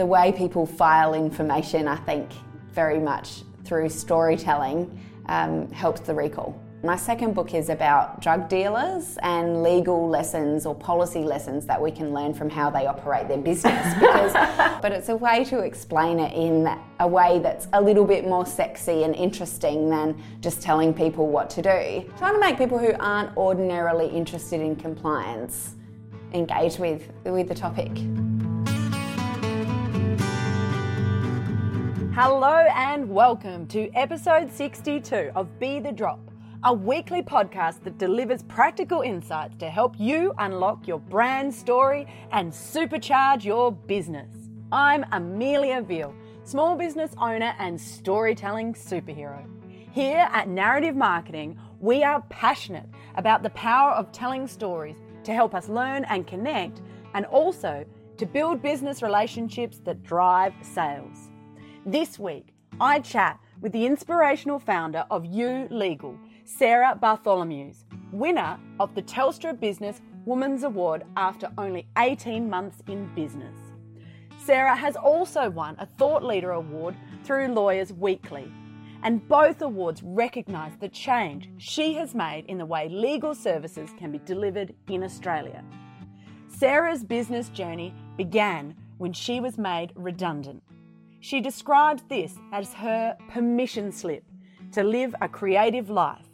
the way people file information, I think, very much through storytelling um, helps the recall. My second book is about drug dealers and legal lessons or policy lessons that we can learn from how they operate their business. Because, but it's a way to explain it in a way that's a little bit more sexy and interesting than just telling people what to do. Trying to make people who aren't ordinarily interested in compliance engage with, with the topic. Hello and welcome to episode 62 of Be the Drop a weekly podcast that delivers practical insights to help you unlock your brand story and supercharge your business. I'm Amelia Veal, small business owner and storytelling superhero. Here at Narrative Marketing, we are passionate about the power of telling stories to help us learn and connect, and also to build business relationships that drive sales. This week, I chat with the inspirational founder of You Legal Sarah Bartholomeusz, winner of the Telstra Business Women's Award after only 18 months in business. Sarah has also won a Thought Leader Award through Lawyers Weekly, and both awards recognise the change she has made in the way legal services can be delivered in Australia. Sarah's business journey began when she was made redundant. She describes this as her permission slip to live a creative life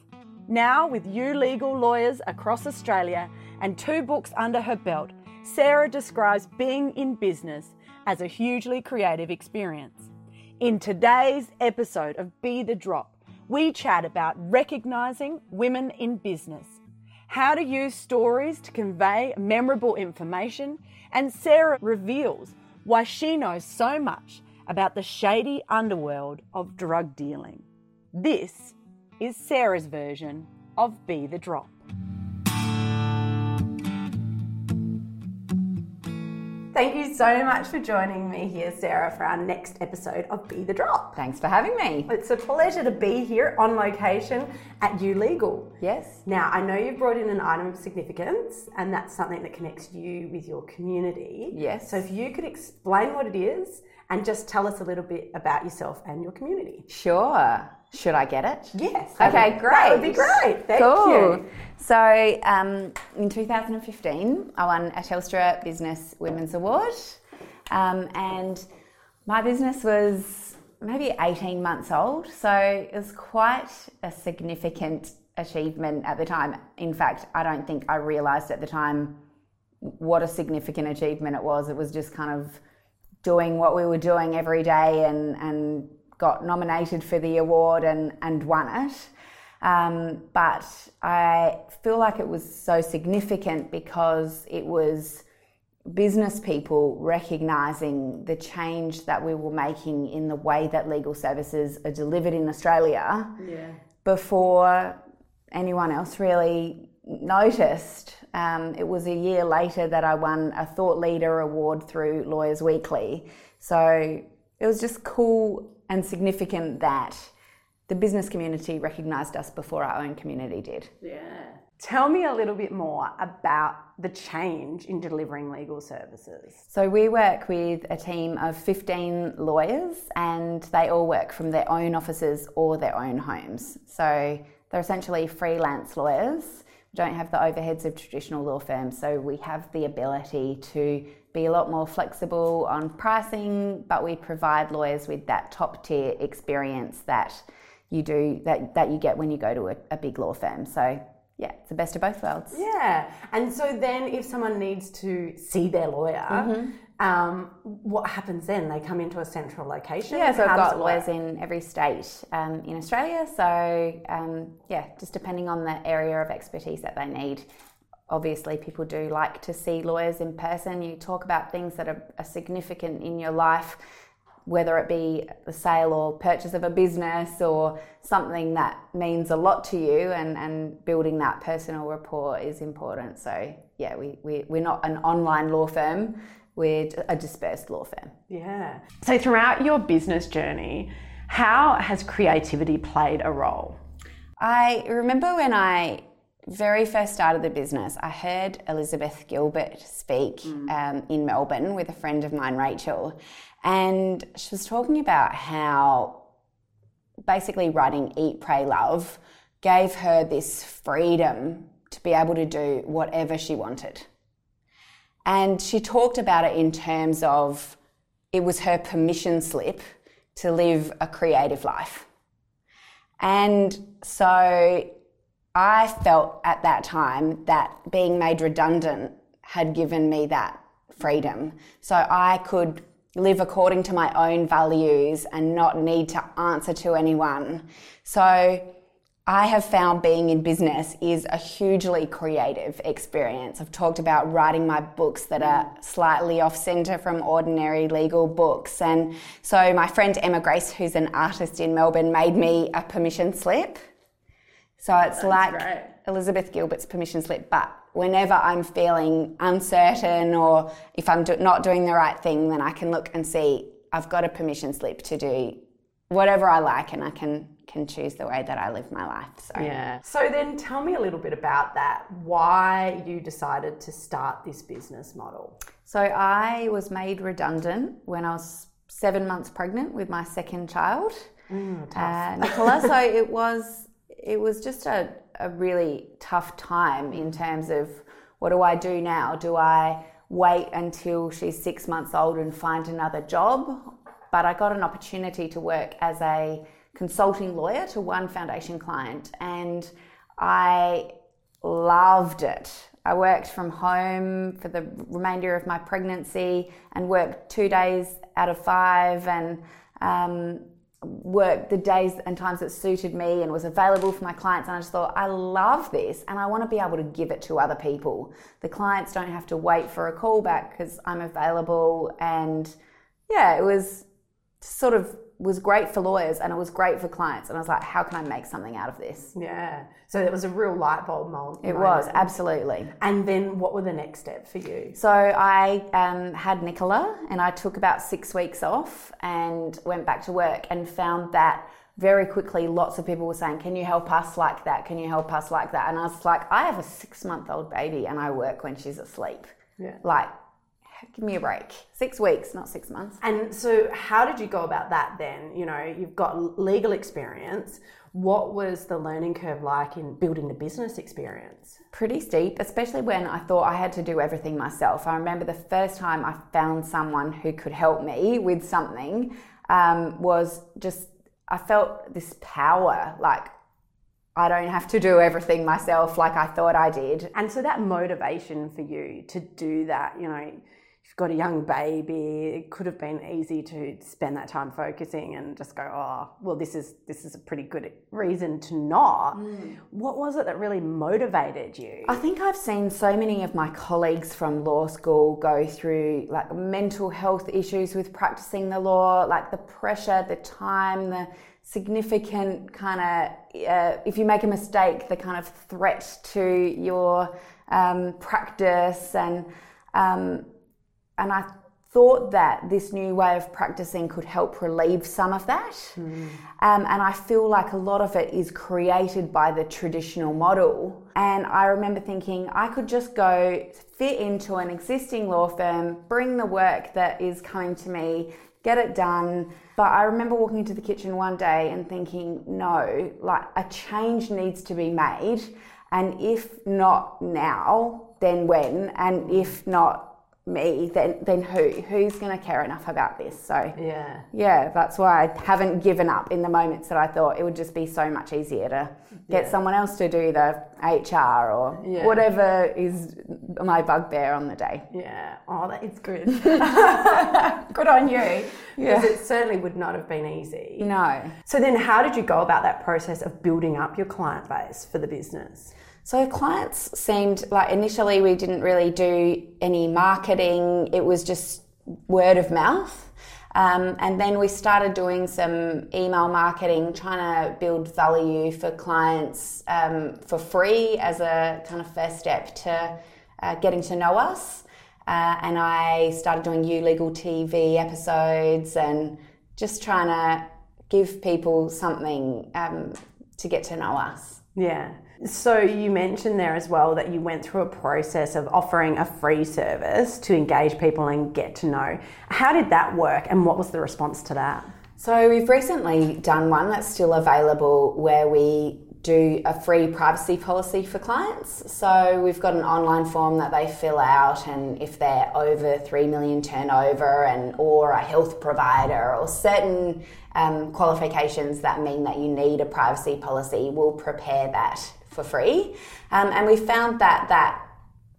now, with You Legal lawyers across Australia and two books under her belt, Sarah describes being in business as a hugely creative experience. In today's episode of Be the Drop, we chat about recognising women in business, how to use stories to convey memorable information, and Sarah reveals why she knows so much about the shady underworld of drug dealing. This is Sarah's version of Be the Drop. Thank you so much for joining me here, Sarah, for our next episode of Be the Drop. Thanks for having me. It's a pleasure to be here on location at You Legal. Yes. Now, I know you've brought in an item of significance, and that's something that connects you with your community. Yes. So, if you could explain what it is and just tell us a little bit about yourself and your community. Sure. Should I get it? Yes. Okay, would, great. That would be great. Thank cool. you. So, um, in 2015, I won a Telstra Business Women's Award, um, and my business was maybe 18 months old, so it was quite a significant achievement at the time. In fact, I don't think I realised at the time what a significant achievement it was. It was just kind of doing what we were doing every day and, and got nominated for the award and, and won it. Um, but I feel like it was so significant because it was business people recognizing the change that we were making in the way that legal services are delivered in Australia yeah. before anyone else really noticed. Um, it was a year later that I won a Thought Leader Award through Lawyers Weekly. So it was just cool and significant that the business community recognised us before our own community did. Yeah. Tell me a little bit more about the change in delivering legal services. So, we work with a team of 15 lawyers and they all work from their own offices or their own homes. So, they're essentially freelance lawyers. Don't have the overheads of traditional law firms, so we have the ability to be a lot more flexible on pricing, but we provide lawyers with that top tier experience that you do that, that you get when you go to a, a big law firm. So yeah, it's the best of both worlds. Yeah. And so then if someone needs to see their lawyer, mm-hmm. Um, what happens then? They come into a central location? Yeah, so I've got lawyers in every state um, in Australia. So um, yeah, just depending on the area of expertise that they need obviously people do like to see lawyers in person. You talk about things that are, are, significant in your life, whether it be the sale or purchase of a business or something that means a lot to you, and, and building that personal rapport is important. So, yeah, we, we, we're not an online law firm, we're a dispersed law firm. Yeah. So, throughout your business journey, how has creativity played a role? I remember when I very first started the business, I heard Elizabeth Gilbert speak um, in Melbourne with a friend of mine, Rachel, and she was talking about how basically writing Eat, Pray, Love gave her this freedom to be able to do whatever she wanted. And she talked about it in terms of it was her permission slip to live a creative life. And so I felt at that time that being made redundant had given me that freedom. So I could live according to my own values and not need to answer to anyone. So I have found being in business is a hugely creative experience. I've talked about writing my books that are slightly off center from ordinary legal books. And so my friend Emma Grace, who's an artist in Melbourne, made me a permission slip. So it's like great. Elizabeth Gilbert's permission slip, but whenever I'm feeling uncertain or if I'm do- not doing the right thing, then I can look and see I've got a permission slip to do whatever I like and I can can choose the way that I live my life. So Yeah. So then tell me a little bit about that. Why you decided to start this business model. So I was made redundant when I was seven months pregnant with my second child, uh, Nicola. so it was it was just a, a really tough time in terms of what do I do now? Do I wait until she's six months old and find another job? But I got an opportunity to work as a consulting lawyer to one foundation client, and I loved it. I worked from home for the remainder of my pregnancy and worked two days out of five and um, worked the days and times that suited me and was available for my clients. And I just thought, I love this and I want to be able to give it to other people. The clients don't have to wait for a call back because I'm available. And yeah, it was sort of was great for lawyers and it was great for clients. And I was like, how can I make something out of this? Yeah. So it was a real light bulb moment. It was, absolutely. And then what were the next steps for you? So I um, had Nicola and I took about six weeks off and went back to work and found that very quickly lots of people were saying, Can you help us like that? Can you help us like that? And I was like, I have a six month old baby and I work when she's asleep. Yeah. Like, give me a break. Six weeks, not six months. And so, how did you go about that then? You know, you've got legal experience. What was the learning curve like in building the business experience? pretty steep, especially when I thought I had to do everything myself. I remember the first time I found someone who could help me with something um, was just, I felt this power like I don't have to do everything myself like I thought I did. And so, that motivation for you to do that, you know, you've got a young baby, it could have been easy to spend that time focusing and just go, oh, well, this is this is a pretty good reason to not. What was it that really motivated you? I think I've seen so many of my colleagues from law school go through like mental health issues with practicing the law, like the pressure, the time, the significant kind of, uh, if you make a mistake, the kind of threat to your um, practice. And, um, and I thought that this new way of practicing could help relieve some of that. Um, and I feel like a lot of it is created by the traditional model. And I remember thinking I could just go fit into an existing law firm, bring the work that is coming to me, get it done. But I remember walking into the kitchen one day and thinking, no, like a change needs to be made. And if not now, then when? And if not me, then then who? Who's going to care enough about this? So yeah. yeah, that's why I haven't given up in the moments that I thought it would just be so much easier to get Yeah. someone else to do the HR or Yeah. whatever is my bugbear on the day. Yeah. Oh, that is good. Good on you. Because it certainly would not have been easy. No. So then how did you go about that process of building up your client base for the business? So clients seemed like initially we didn't really do any marketing. It was just word of mouth. Um, and then we started doing some email marketing, trying to build value for clients um, for free as a kind of first step to uh, getting to know us. Uh, and I started doing You Legal TV episodes and just trying to give people something um, to get to know us. Yeah. So you mentioned there as well that you went through a process of offering a free service to engage people and get to know. How did that work and what was the response to that? So we've recently done one that's still available where we do a free privacy policy for clients. So we've got an online form that they fill out, and if they're over three million turnover and or a health provider or certain um, qualifications that mean that you need a privacy policy, we'll prepare that for free. Um, and we found that that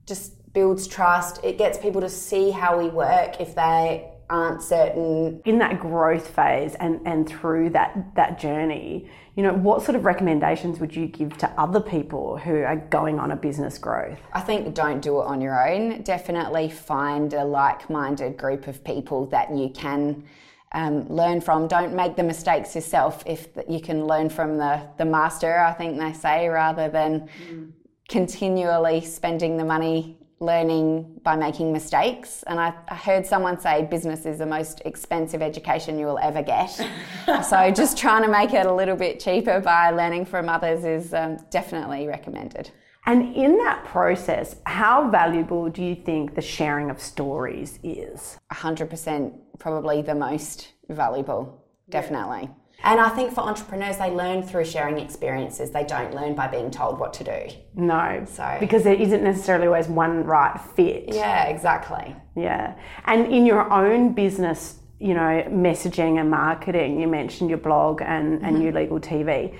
just builds trust. It gets people to see how we work if they aren't certain in that growth phase and and through that that journey you know what sort of recommendations would you give to other people who are going on a business growth i think don't do it on your own definitely find a like-minded group of people that you can um, learn from don't make the mistakes yourself if you can learn from the the master i think they say rather than mm. continually spending the money learning by making mistakes. And I, I, heard someone say business is the most expensive education you will ever get. so just trying to make it a little bit cheaper by learning from others is um, definitely recommended. And in that process, how valuable do you think the sharing of stories is? 100% probably the most valuable, definitely. Yeah. And I think for entrepreneurs, they learn through sharing experiences. They don't learn by being told what to do. No. So because there isn't necessarily always one right fit. Yeah, exactly. Yeah. And in your own business, you know, messaging and marketing, you mentioned your blog and, and mm-hmm. your legal TV.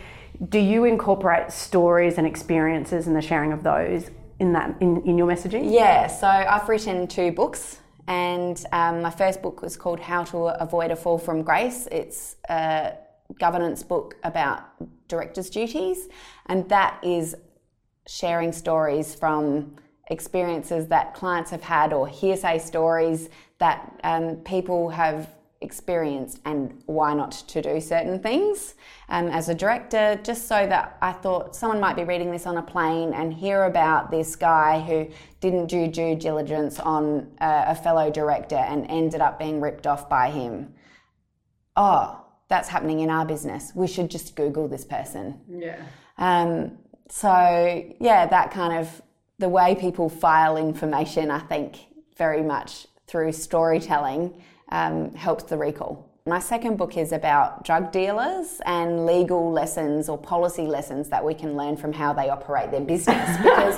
Do you incorporate stories and experiences and the sharing of those in that in, in your messaging? Yeah, so I've written two books and um, my first book was called How to Avoid a Fall from Grace. It's a governance book about directors' duties, and that is sharing stories from experiences that clients have had or hearsay stories that um, people have experienced and why not to do certain things um, as a director just so that i thought someone might be reading this on a plane and hear about this guy who didn't do due diligence on a, a fellow director and ended up being ripped off by him oh that's happening in our business. We should just Google this person. Yeah. Um, so, yeah, that kind of the way people file information, I think, very much through storytelling um, helps the recall. My second book is about drug dealers and legal lessons or policy lessons that we can learn from how they operate their business. Because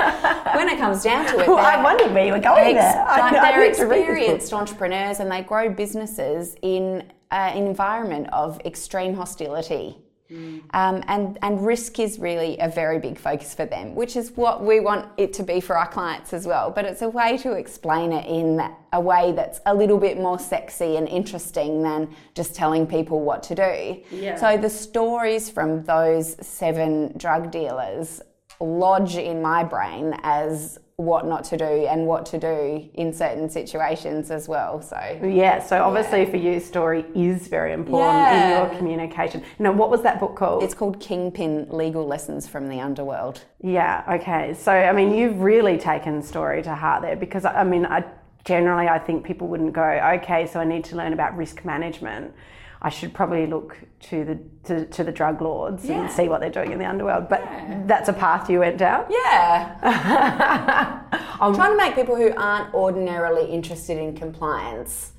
when it comes down to it, well, I wondered where you were going ex- there. Like they're experienced entrepreneurs and they grow businesses in uh, an environment of extreme hostility. Mm. Um, and, and risk is really a very big focus for them, which is what we want it to be for our clients as well. But it's a way to explain it in a way that's a little bit more sexy and interesting than just telling people what to do. Yeah. So the stories from those seven drug dealers lodge in my brain as what not to do and what to do in certain situations as well. So yeah, so obviously yeah. for you, story is very important yeah. in your communication. Now, what was that book called? It's called Kingpin: Legal Lessons from the Underworld. Yeah. Okay. So I mean, you've really taken story to heart there because I mean, I generally I think people wouldn't go, okay, so I need to learn about risk management I should probably look to the to, to the drug lords yeah. and see what they're doing in the underworld. But yeah. that's a path you went down. Yeah. I'm trying to make people who aren't ordinarily interested in compliance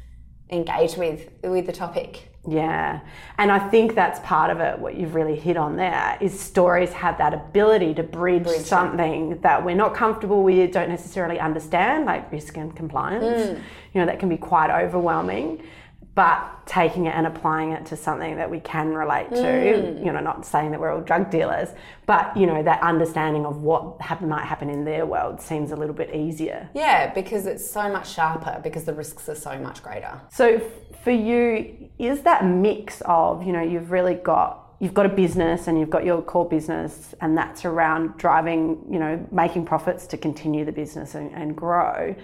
engage with with the topic. Yeah. And I think that's part of it, what you've really hit on there, is stories have that ability to bridge, bridge something it. that we're not comfortable with, don't necessarily understand, like risk and compliance. Mm. You know, that can be quite overwhelming but taking it and applying it to something that we can relate to. Mm. you know not saying that we're all drug dealers but you know that understanding of what happen, might happen in their world seems a little bit easier. Yeah because it's so much sharper because the risks are so much greater. So f- for you is that mix of you know you've really got you've got a business and you've got your core business and that's around driving you know making profits to continue the business and, and grow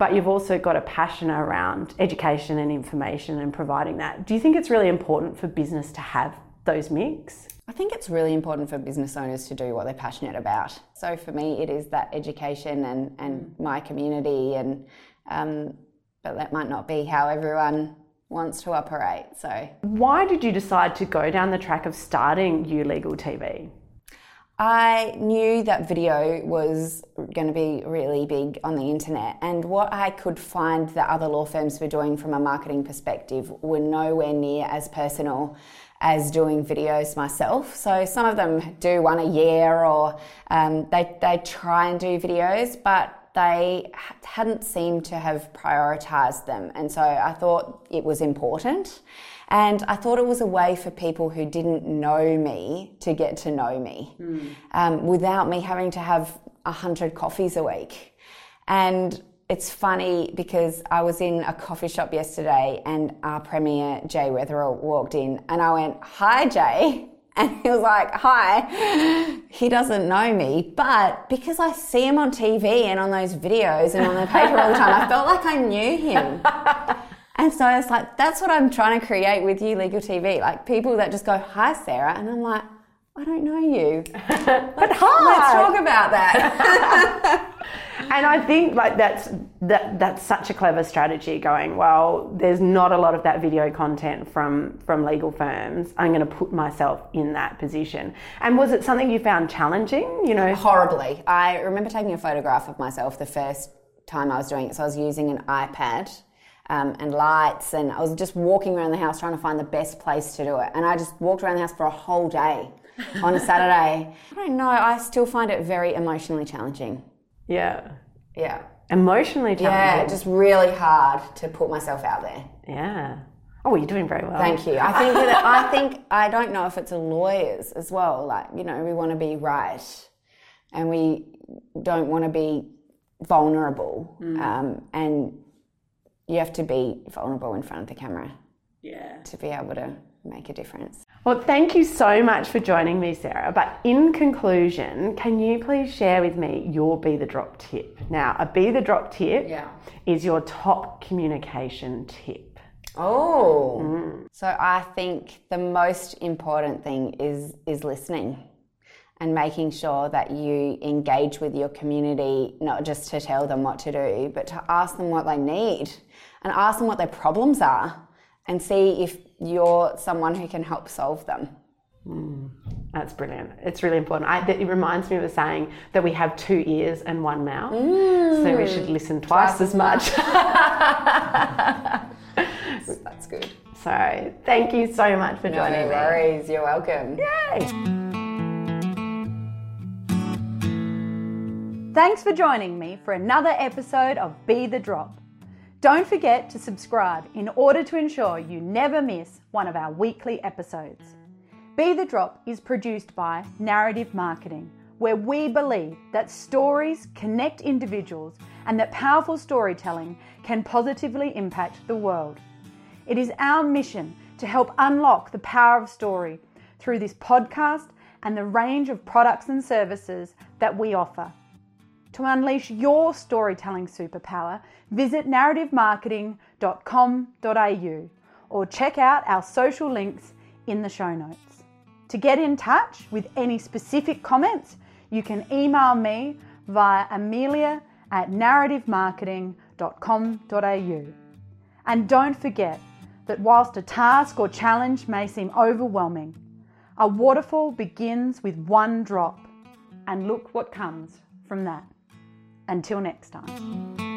but you've also got a passion around education and information and providing that. Do you think it's really important for business to have those mix? I think it's really important for business owners to do what they're passionate about. So for me, it is that education and, and my community, and um, but that might not be how everyone wants to operate. So why did you decide to go down the track of starting U Legal TV? I knew that video was going to be really big on the internet, and what I could find that other law firms were doing from a marketing perspective were nowhere near as personal as doing videos myself. So some of them do one a year, or um, they they try and do videos, but they hadn't seemed to have prioritized them. And so I thought it was important. And I thought it was a way for people who didn't know me to get to know me mm. um, without me having to have 100 coffees a week. And it's funny because I was in a coffee shop yesterday and our premier, Jay Weatherill, walked in and I went, Hi, Jay. And he was like, Hi. He doesn't know me, but because I see him on TV and on those videos and on the paper all the time, I felt like I knew him. And so it's like, that's what I'm trying to create with you, Legal TV. Like people that just go, Hi, Sarah. And I'm like, I don't know you. but hi. Let's talk about that. and I think like that's that that's such a clever strategy going, well, there's not a lot of that video content from from legal firms. I'm going to put myself in that position. And was it something you found challenging, you know? Horribly. I remember taking a photograph of myself the first time I was doing it. So I was using an iPad um, and lights, and I was just walking around the house trying to find the best place to do it. And I just walked around the house for a whole day on a Saturday. I don't know, I still find it very emotionally challenging. Yeah. Yeah. Emotionally challenging. Yeah, just really hard to put myself out there. Yeah. Oh, you're doing very well. Thank you. I think that I think I don't know if it's a lawyers as well. Like you know, we want to be right, and we don't want to be vulnerable. Mm. Um, and you have to be vulnerable in front of the camera. Yeah. To be able to make a difference. Well, thank you so much for joining me, Sarah. But in conclusion, can you please share with me your Be the Drop tip? Now, a Be the Drop tip yeah. is your top communication tip. Oh, mm. so I think the most important thing is is listening and making sure that you engage with your community, not just to tell them what to do, but to ask them what they need and ask them what their problems are and see if you're someone who can help solve them. Mm, that's brilliant. It's really important. I, it reminds me of the saying that we have two ears and one mouth, mm, so we should listen twice, twice as much. that's good. So, thank you so much for joining no me. No worries. You're welcome. Yay! Thanks for joining me for another episode of Be the Drop. Don't forget to subscribe in order to ensure you never miss one of our weekly episodes. Be the Drop is produced by Narrative Marketing, where we believe that stories connect individuals and that powerful storytelling can positively impact the world. It is our mission to help unlock the power of story through this podcast and the range of products and services that we offer. To unleash your storytelling superpower, visit narrativemarketing.com.au or check out our social links in the show notes. To get in touch with any specific comments, you can email me via amelia at narrativemarketing.com.au. And don't forget that whilst a task or challenge may seem overwhelming, a waterfall begins with one drop, and look what comes from that. Until next time.